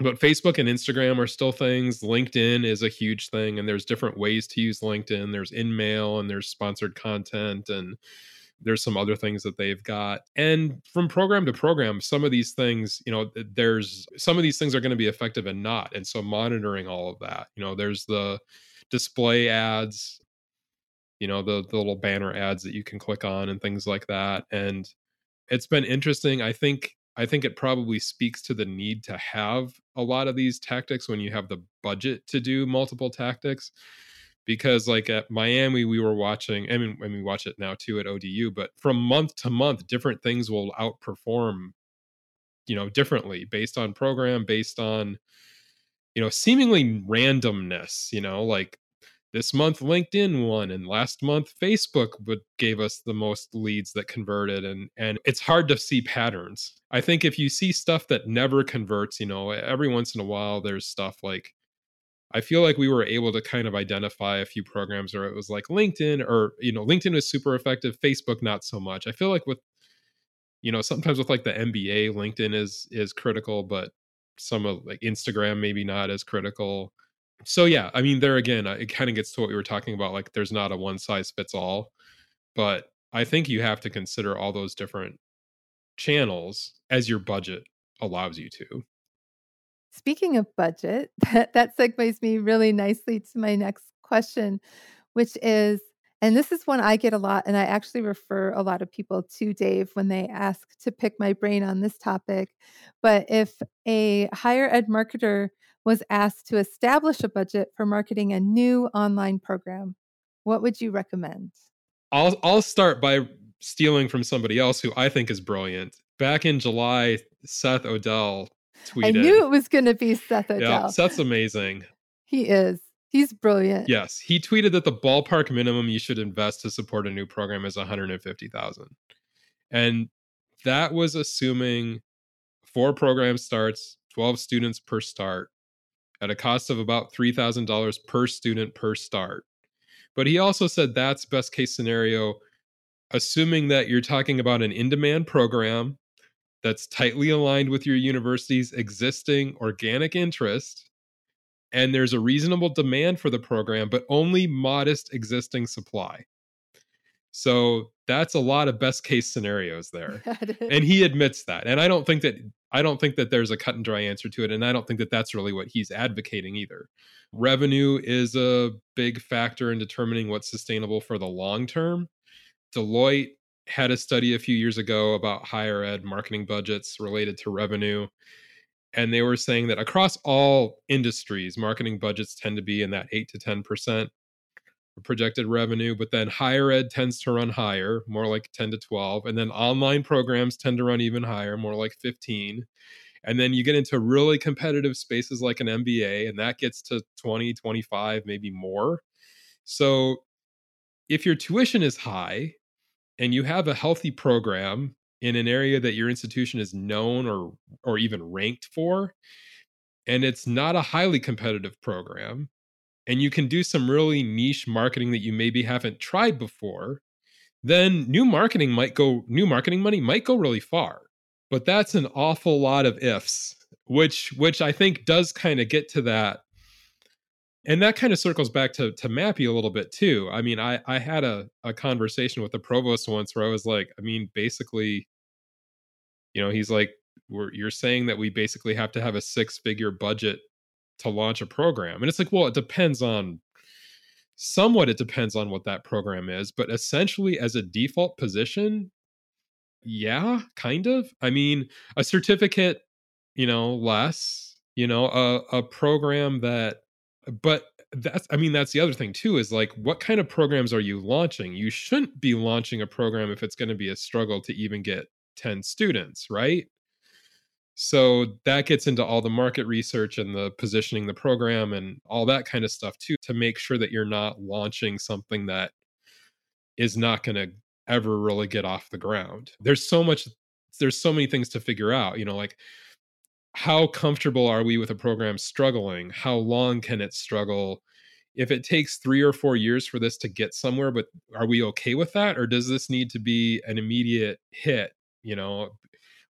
But facebook and instagram are still things. Linkedin is a huge thing and there's different ways to use linkedin. There's InMail and there's sponsored content and there's some other things that they've got. And from program to program some of these things you know there's some of these things are going to be effective and not. And so monitoring all of that you know there's the display ads you know the, the little banner ads that you can click on and things like that. And it's been interesting. I think i think it probably speaks to the need to have a lot of these tactics when you have the budget to do multiple tactics because like at Miami we were watching I mean, I we watch it now too at ODU but from month to month different things will outperform you know differently based on program based on you know seemingly randomness you know like this month LinkedIn won and last month Facebook would gave us the most leads that converted and and it's hard to see patterns. I think if you see stuff that never converts, you know, every once in a while there's stuff like I feel like we were able to kind of identify a few programs where it was like LinkedIn or you know LinkedIn was super effective, Facebook not so much. I feel like with you know sometimes with like the MBA, LinkedIn is is critical, but some of like Instagram maybe not as critical. So yeah, I mean there again, it kind of gets to what we were talking about. Like there's not a one size fits all, but I think you have to consider all those different channels as your budget allows you to. Speaking of budget, that, that segues me really nicely to my next question, which is, and this is one I get a lot, and I actually refer a lot of people to Dave when they ask to pick my brain on this topic. But if a higher ed marketer was asked to establish a budget for marketing a new online program, what would you recommend? I'll I'll start by stealing from somebody else who I think is brilliant. Back in July, Seth Odell tweeted. I knew it was going to be Seth Odell. Yeah, Seth's amazing. He is. He's brilliant. Yes, he tweeted that the ballpark minimum you should invest to support a new program is 150,000. And that was assuming four program starts, 12 students per start at a cost of about $3,000 per student per start. But he also said that's best case scenario assuming that you're talking about an in-demand program that's tightly aligned with your university's existing organic interest and there's a reasonable demand for the program but only modest existing supply. So that's a lot of best case scenarios there. And he admits that and i don't think that i don't think that there's a cut and dry answer to it and i don't think that that's really what he's advocating either. Revenue is a big factor in determining what's sustainable for the long term. Deloitte had a study a few years ago about higher ed marketing budgets related to revenue. And they were saying that across all industries, marketing budgets tend to be in that 8 to 10% projected revenue, but then higher ed tends to run higher, more like 10 to 12. And then online programs tend to run even higher, more like 15. And then you get into really competitive spaces like an MBA, and that gets to 20, 25, maybe more. So if your tuition is high, and you have a healthy program in an area that your institution is known or or even ranked for and it's not a highly competitive program and you can do some really niche marketing that you maybe haven't tried before then new marketing might go new marketing money might go really far. But that's an awful lot of ifs which which i think does kind of get to that and that kind of circles back to to MAPI a little bit too. I mean, I I had a a conversation with the provost once where I was like, I mean, basically, you know, he's like, we're you're saying that we basically have to have a six figure budget to launch a program, and it's like, well, it depends on somewhat it depends on what that program is, but essentially as a default position, yeah, kind of. I mean, a certificate, you know, less, you know, a a program that but that's i mean that's the other thing too is like what kind of programs are you launching you shouldn't be launching a program if it's going to be a struggle to even get 10 students right so that gets into all the market research and the positioning the program and all that kind of stuff too to make sure that you're not launching something that is not going to ever really get off the ground. There's so much there's so many things to figure out, you know, like how comfortable are we with a program struggling? How long can it struggle? If it takes 3 or 4 years for this to get somewhere, but are we okay with that or does this need to be an immediate hit, you know?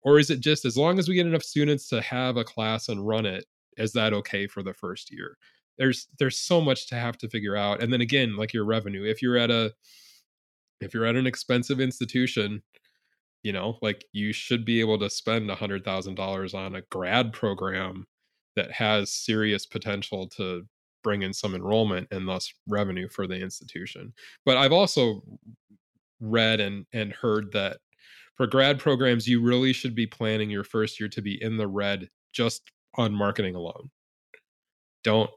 Or is it just as long as we get enough students to have a class and run it, is that okay for the first year? There's there's so much to have to figure out. And then again, like your revenue, if you're at a if you're at an expensive institution, you know, like you should be able to spend a hundred thousand dollars on a grad program that has serious potential to bring in some enrollment and thus revenue for the institution. But I've also read and and heard that for grad programs, you really should be planning your first year to be in the red just on marketing alone. Don't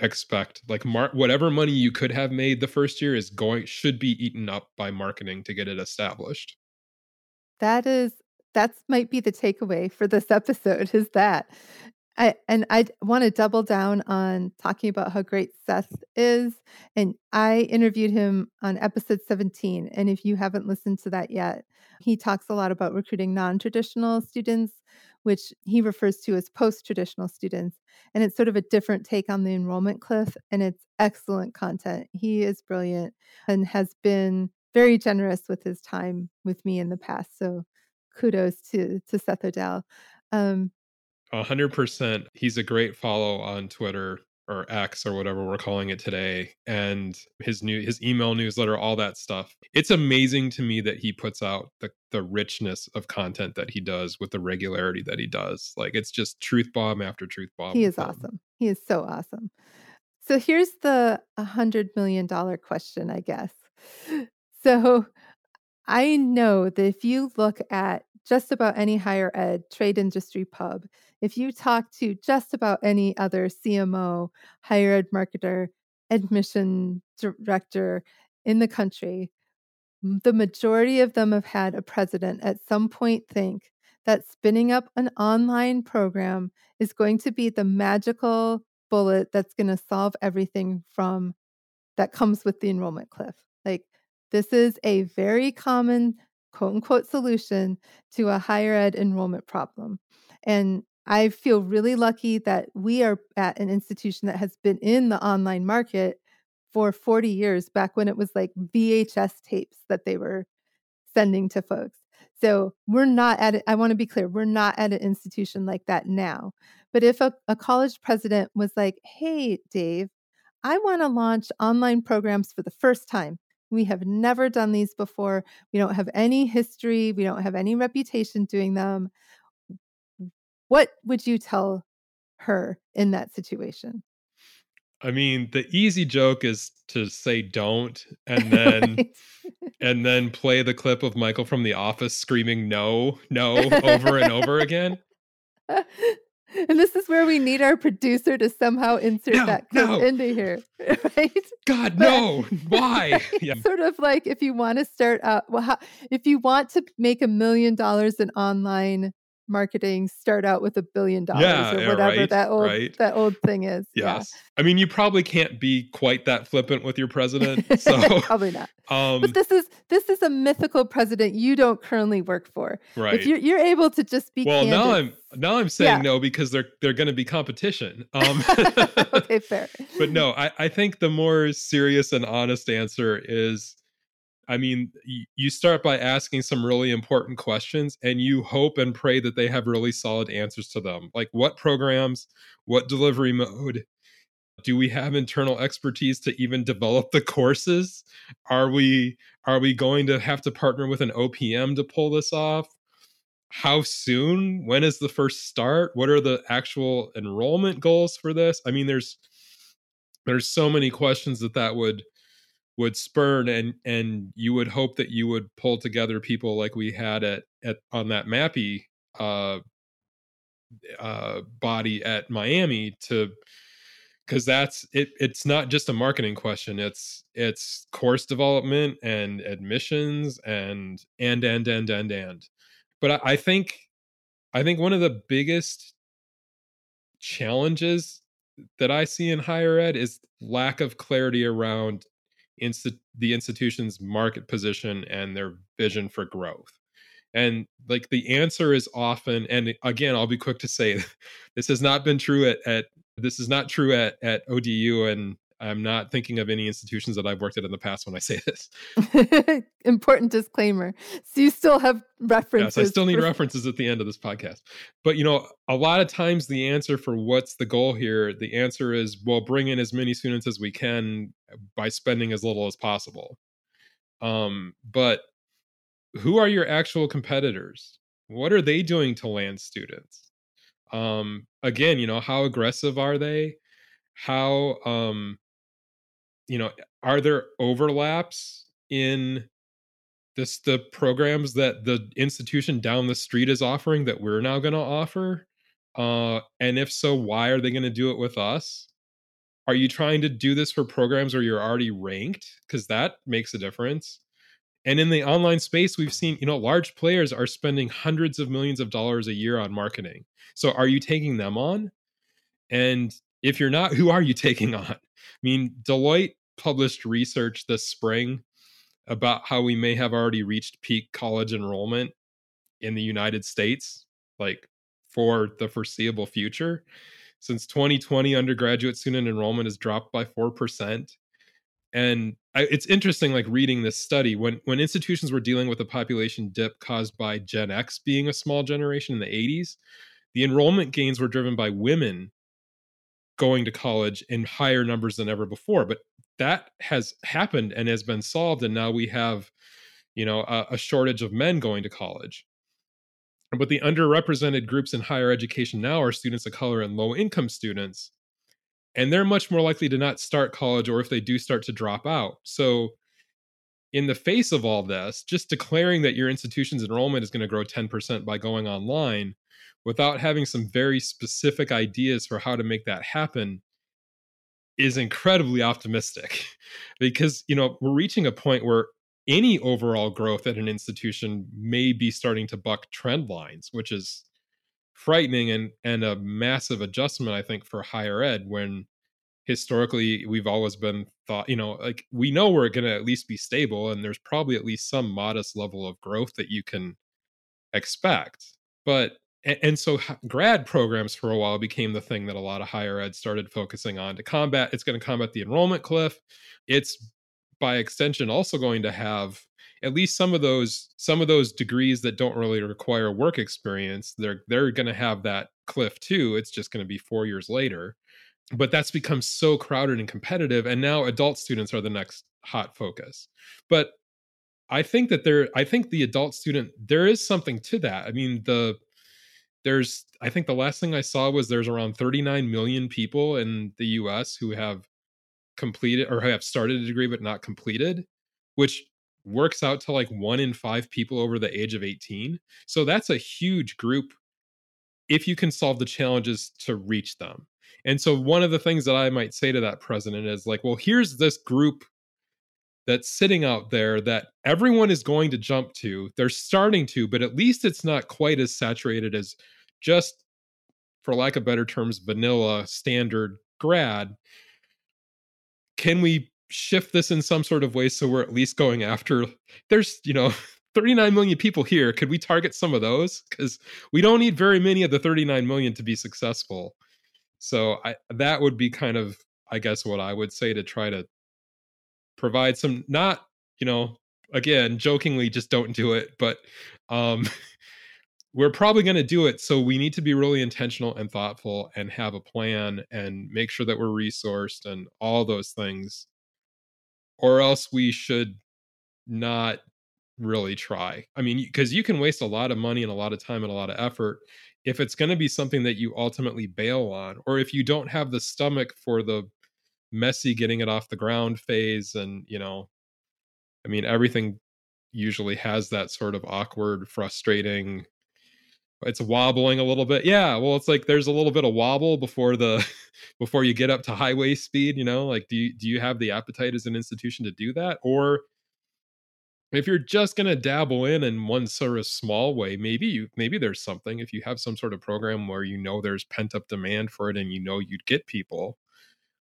expect like mar- whatever money you could have made the first year is going should be eaten up by marketing to get it established. That is that's might be the takeaway for this episode is that I, and I want to double down on talking about how great Seth is. And I interviewed him on episode 17. And if you haven't listened to that yet, he talks a lot about recruiting non traditional students, which he refers to as post traditional students. And it's sort of a different take on the enrollment cliff. And it's excellent content. He is brilliant and has been very generous with his time with me in the past. So kudos to, to Seth Odell. Um, hundred percent. He's a great follow on Twitter or X or whatever we're calling it today, and his new his email newsletter, all that stuff. It's amazing to me that he puts out the the richness of content that he does with the regularity that he does. Like it's just truth bomb after truth bomb. He is awesome. He is so awesome. So here's the a hundred million dollar question, I guess. So I know that if you look at just about any higher ed trade industry pub, if you talk to just about any other CMO, higher ed marketer, admission director in the country, the majority of them have had a president at some point think that spinning up an online program is going to be the magical bullet that's going to solve everything from that comes with the enrollment cliff. This is a very common quote unquote solution to a higher ed enrollment problem. And I feel really lucky that we are at an institution that has been in the online market for 40 years, back when it was like VHS tapes that they were sending to folks. So we're not at it. I want to be clear, we're not at an institution like that now. But if a, a college president was like, hey, Dave, I want to launch online programs for the first time. We have never done these before. We don't have any history. We don't have any reputation doing them. What would you tell her in that situation? I mean, the easy joke is to say don't and then right. and then play the clip of Michael from the office screaming no, no over and over again. And this is where we need our producer to somehow insert no, that clip no. into here, right? God, but, no! Why? Yeah. Sort of like if you want to start out, well, how, if you want to make a million dollars in online marketing start out with a billion dollars yeah, or whatever right, that old right. that old thing is. Yes. Yeah. I mean you probably can't be quite that flippant with your president. So probably not. Um, but this is this is a mythical president you don't currently work for. Right. If you're you're able to just be Well candid. now I'm now I'm saying yeah. no because they're they're gonna be competition. Um okay, fair. But no, I, I think the more serious and honest answer is I mean, you start by asking some really important questions and you hope and pray that they have really solid answers to them. Like, what programs, what delivery mode? Do we have internal expertise to even develop the courses? Are we are we going to have to partner with an OPM to pull this off? How soon? When is the first start? What are the actual enrollment goals for this? I mean, there's there's so many questions that that would would spurn and and you would hope that you would pull together people like we had at at on that MAPI uh uh body at miami to because that's it it's not just a marketing question it's it's course development and admissions and and and and and and. But I, I think i think one of the biggest challenges that i see in higher ed is lack of clarity around insti- the institution's market position and their vision for growth. And like the answer is often, and again, I'll be quick to say this has not been true at, at this is not true at, at ODU and I'm not thinking of any institutions that I've worked at in the past when I say this. Important disclaimer. So you still have references. Yes, I still need for... references at the end of this podcast. But you know, a lot of times the answer for what's the goal here, the answer is well, bring in as many students as we can by spending as little as possible. Um, but who are your actual competitors? What are they doing to land students? Um, again, you know, how aggressive are they? How um you know, are there overlaps in this the programs that the institution down the street is offering that we're now going to offer? Uh, and if so, why are they going to do it with us? Are you trying to do this for programs where you're already ranked? Because that makes a difference. And in the online space, we've seen, you know, large players are spending hundreds of millions of dollars a year on marketing. So are you taking them on? And if you're not, who are you taking on? I mean, Deloitte published research this spring about how we may have already reached peak college enrollment in the United States, like for the foreseeable future. Since 2020, undergraduate student enrollment has dropped by 4%. And I, it's interesting, like reading this study, when, when institutions were dealing with a population dip caused by Gen X being a small generation in the 80s, the enrollment gains were driven by women going to college in higher numbers than ever before. But that has happened and has been solved and now we have you know a, a, shortage of men going to college. But the underrepresented groups in higher education now are students of color and low income students and they're much more likely to not start college or if they do start to drop out. So in the face of all this just declaring that your institution's enrollment is going to grow 10% by going online without having some very specific ideas for how to make that happen is incredibly optimistic because you know we're reaching a point where any overall growth at an institution may be starting to buck trend lines which is frightening and and a massive adjustment i think for higher ed when historically we've always been thought you know like we know we're going to at least be stable and there's probably at least some modest level of growth that you can expect. But and, so grad programs for a while became the thing that a lot of higher ed started focusing on to combat it's going to combat the enrollment cliff. It's by extension also going to have at least some of those some of those degrees that don't really require work experience they're they're going to have that cliff too it's just going to be 4 years later. But that's become so crowded and competitive and now adult students are the next hot focus. But i think that there i think the adult student there is something to that. I mean the there's I think the last thing I saw was there's around 39 million people in the US who have completed or have started a degree but not completed, which works out to like 1 in 5 people over the age of 18. So that's a huge group if you can solve the challenges to reach them. And so one of the things that I might say to that president is like, well, here's this group that's sitting out there that everyone is going to jump to. They're starting to, but at least it's not quite as saturated as just, for lack of better terms, vanilla standard grad. Can we shift this in some sort of way so we're at least going after? There's, you know, 39 million people here. Could we target some of those? Because we don't need very many of the 39 million to be successful. So I, that would be kind of, I guess, what I would say to try to provide some not you know again jokingly just don't do it but um we're probably going to do it so we need to be really intentional and thoughtful and have a plan and make sure that we're resourced and all those things or else we should not really try. I mean because you can waste a lot of money and a lot of time and a lot of effort if it's going to be something that you ultimately bail on or if you don't have the stomach for the messy getting it off the ground phase and you know i mean everything usually has that sort of awkward frustrating it's wobbling a little bit. Yeah well it's like there's a little bit of wobble before the before you get up to highway speed you know? Like do you do you have the appetite as an institution to do that? Or if you're just going to dabble in in one sort of small way maybe you maybe there's something. If you have some sort of program where you know there's pent up demand for it and you know you'd get people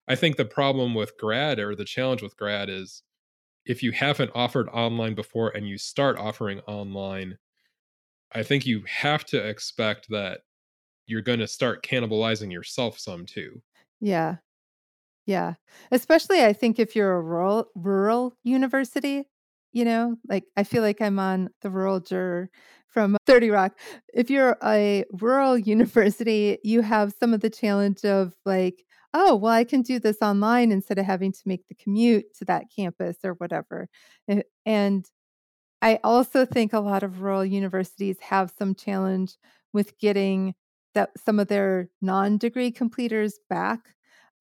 I think the problem with grad or the challenge with grad is if you haven't offered online before and you start offering online, I think you have to expect that you're going to start cannibalizing yourself some too. Yeah. Yeah. Especially I think if you're a rural rural university, you know, like I feel like I'm on the rural juror from 30 Rock. If you're a rural university, you have some of the challenge of like, oh, well, I can do this online instead of having to make the commute to that campus or whatever. Eh, and I also think a lot of rural universities have some challenge with getting that some of their non-degree completers back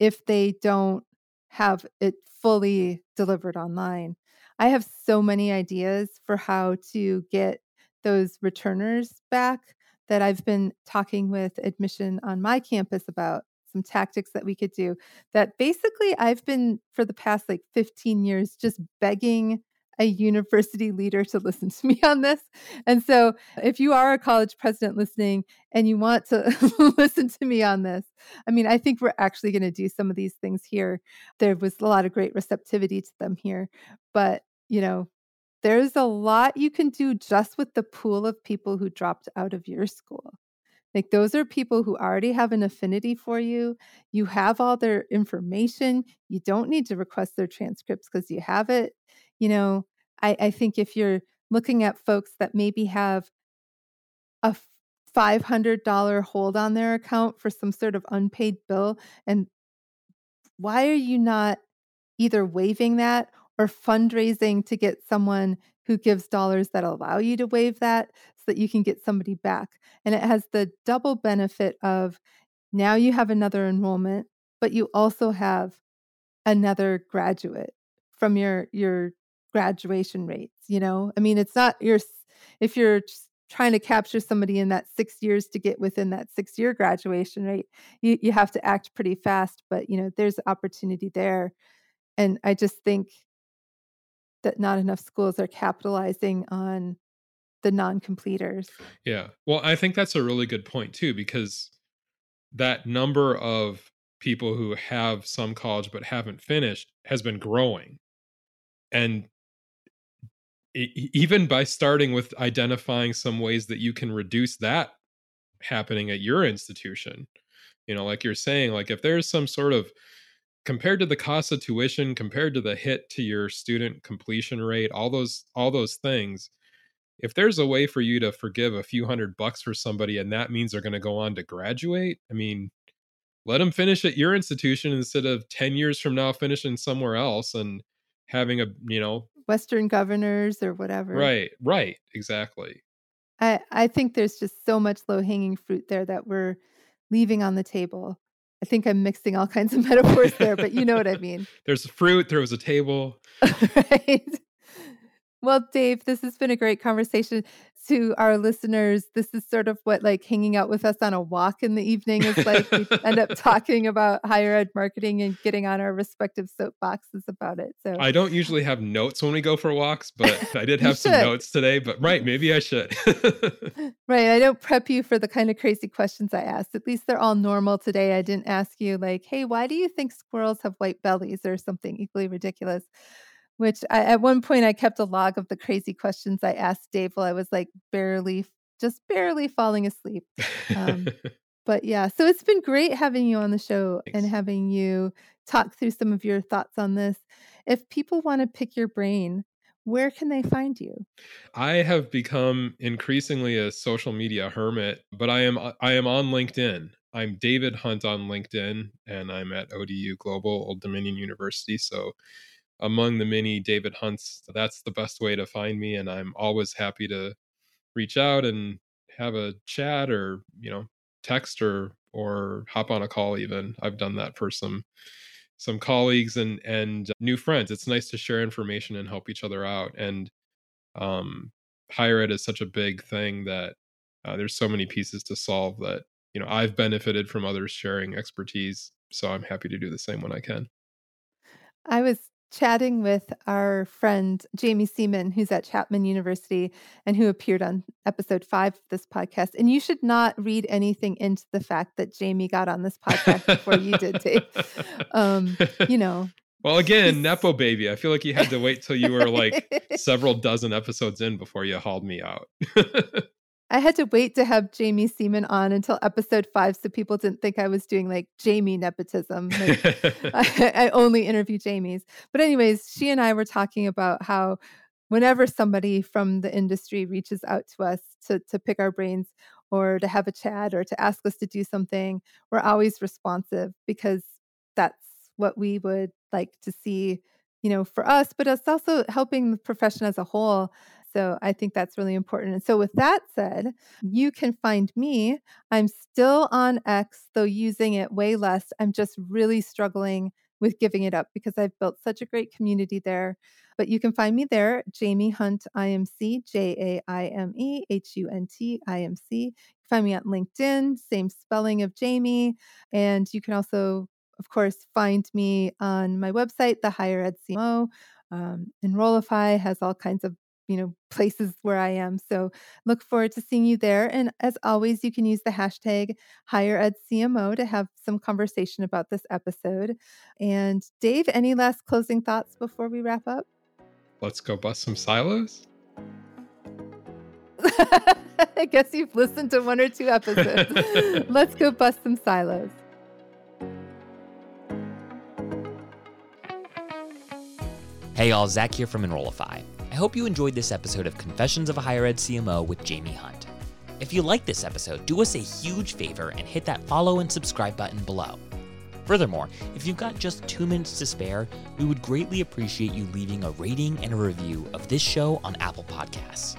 if they don't have it fully delivered online. I have so many ideas for how to get those returners back that I've been talking with admission on my campus about some tactics that we could do that basically I've been for the past like 15 years just begging a university leader to listen to me on this. And so, if you are a college president listening and you want to listen to me on this, I mean, I think we're actually going to do some of these things here. There was a lot of great receptivity to them here, but you know, there's a lot you can do just with the pool of people who dropped out of your school. Like those are people who already have an affinity for you. You have all their information. You don't need to request their transcripts because you have it you know, I, I think if you're looking at folks that maybe have a $500 hold on their account for some sort of unpaid bill, and why are you not either waiving that or fundraising to get someone who gives dollars that allow you to waive that so that you can get somebody back? And it has the double benefit of now you have another enrollment, but you also have another graduate from your your graduation rates you know i mean it's not your if you're trying to capture somebody in that six years to get within that six year graduation rate you, you have to act pretty fast but you know there's opportunity there and i just think that not enough schools are capitalizing on the non-completers. Yeah well i think that's a really good point too because that number of people who have some college but haven't finished has been growing. And even by starting with identifying some ways that you can reduce that happening at your institution you know like you're saying like if there's some sort of compared to the cost of tuition compared to the hit to your student completion rate all those all those things if there's a way for you to forgive a few hundred bucks for somebody and that means they're going to go on to graduate i mean let them finish at your institution instead of 10 years from now finishing somewhere else and having a you know Western governors or whatever. Right, right, exactly. I, I think there's just so much low hanging fruit there that we're leaving on the table. I think I'm mixing all kinds of metaphors there, but you know what I mean. There's fruit, there was a table. right. Well, Dave, this has been a great conversation to our listeners, this is sort of what like hanging out with us on a walk in the evening is like. we end up talking about higher ed marketing and getting on our respective soapboxes about it. So I don't usually have notes when we go for walks, but I did have some notes today. But right, maybe I should. right. I don't prep you for the kind of crazy questions I asked. At least they're all normal today. I didn't ask you like, hey, why do you think squirrels have white bellies or something equally ridiculous? Which I, at one point I kept a log of the crazy questions I asked Dave while I was like barely, just barely falling asleep. Um, but yeah, so it's been great having you on the show Thanks. and having you talk through some of your thoughts on this. If people want to pick your brain, where can they find you? I have become increasingly a social media hermit, but I am I am on LinkedIn. I'm David Hunt on LinkedIn and I'm at ODU Global Old Dominion University. So among the many David Hunts, that's the best way to find me. And I'm always happy to reach out and have a chat or, you know, text or or hop on a call even. I've done that for some some colleagues and and new friends. It's nice to share information and help each other out. And um higher ed is such a big thing that uh, there's so many pieces to solve that you know I've benefited from others sharing expertise. So I'm happy to do the same when I can. I was chatting with our friend Jamie Ceman, who's at Chapman University and who appeared on episode five of this podcast. And you should not read anything into the fact that Jamie got on this podcast before you did, Dave. Um, you know, Well, again, Nepo baby. I feel like you had to wait till you were like several dozen episodes in before you hauled me out. I had to wait to have Jamie Ceman on until episode five so people didn't think I was doing like Jamie nepotism. Like, I, I only interview Jamies. But, anyways, she and I were talking about how whenever somebody from the industry reaches out to us to, to pick our brains or to have a chat or to ask us to do something, we're always responsive because that's what we would like to see, you know, for us, but it's also helping the profession as a whole. So I think that's really important. And so, with that said, you can find me. I'm still on X, though using it way less. I'm just really struggling with giving it up because I've built such a great community there. But you can find me there, Jaime Hunt IMC, J A I M E H U N T I M C. Find me on LinkedIn, same spelling of Jaime. And you can also, of course, find me on my website, the Higher Ed CMO. Um, Enrollify has all kinds of you know places where I am. So look forward to seeing you there. And as always, you can use the hashtag Higher Ed CMO to have some conversation about this episode. And Dave, any last closing thoughts before we wrap up? Let's go bust some silos. I guess you've listened to one or two episodes. Let's go bust some silos. Hey, all, Zach here from Enrollify. I hope you enjoyed this episode of Confessions of a Higher Ed CMO with Jaime Hunt. If you like this episode, do us a huge favor and hit that follow and subscribe button below. Furthermore, if you've got just two minutes to spare, we would greatly appreciate you leaving a rating and a review of this show on Apple Podcasts.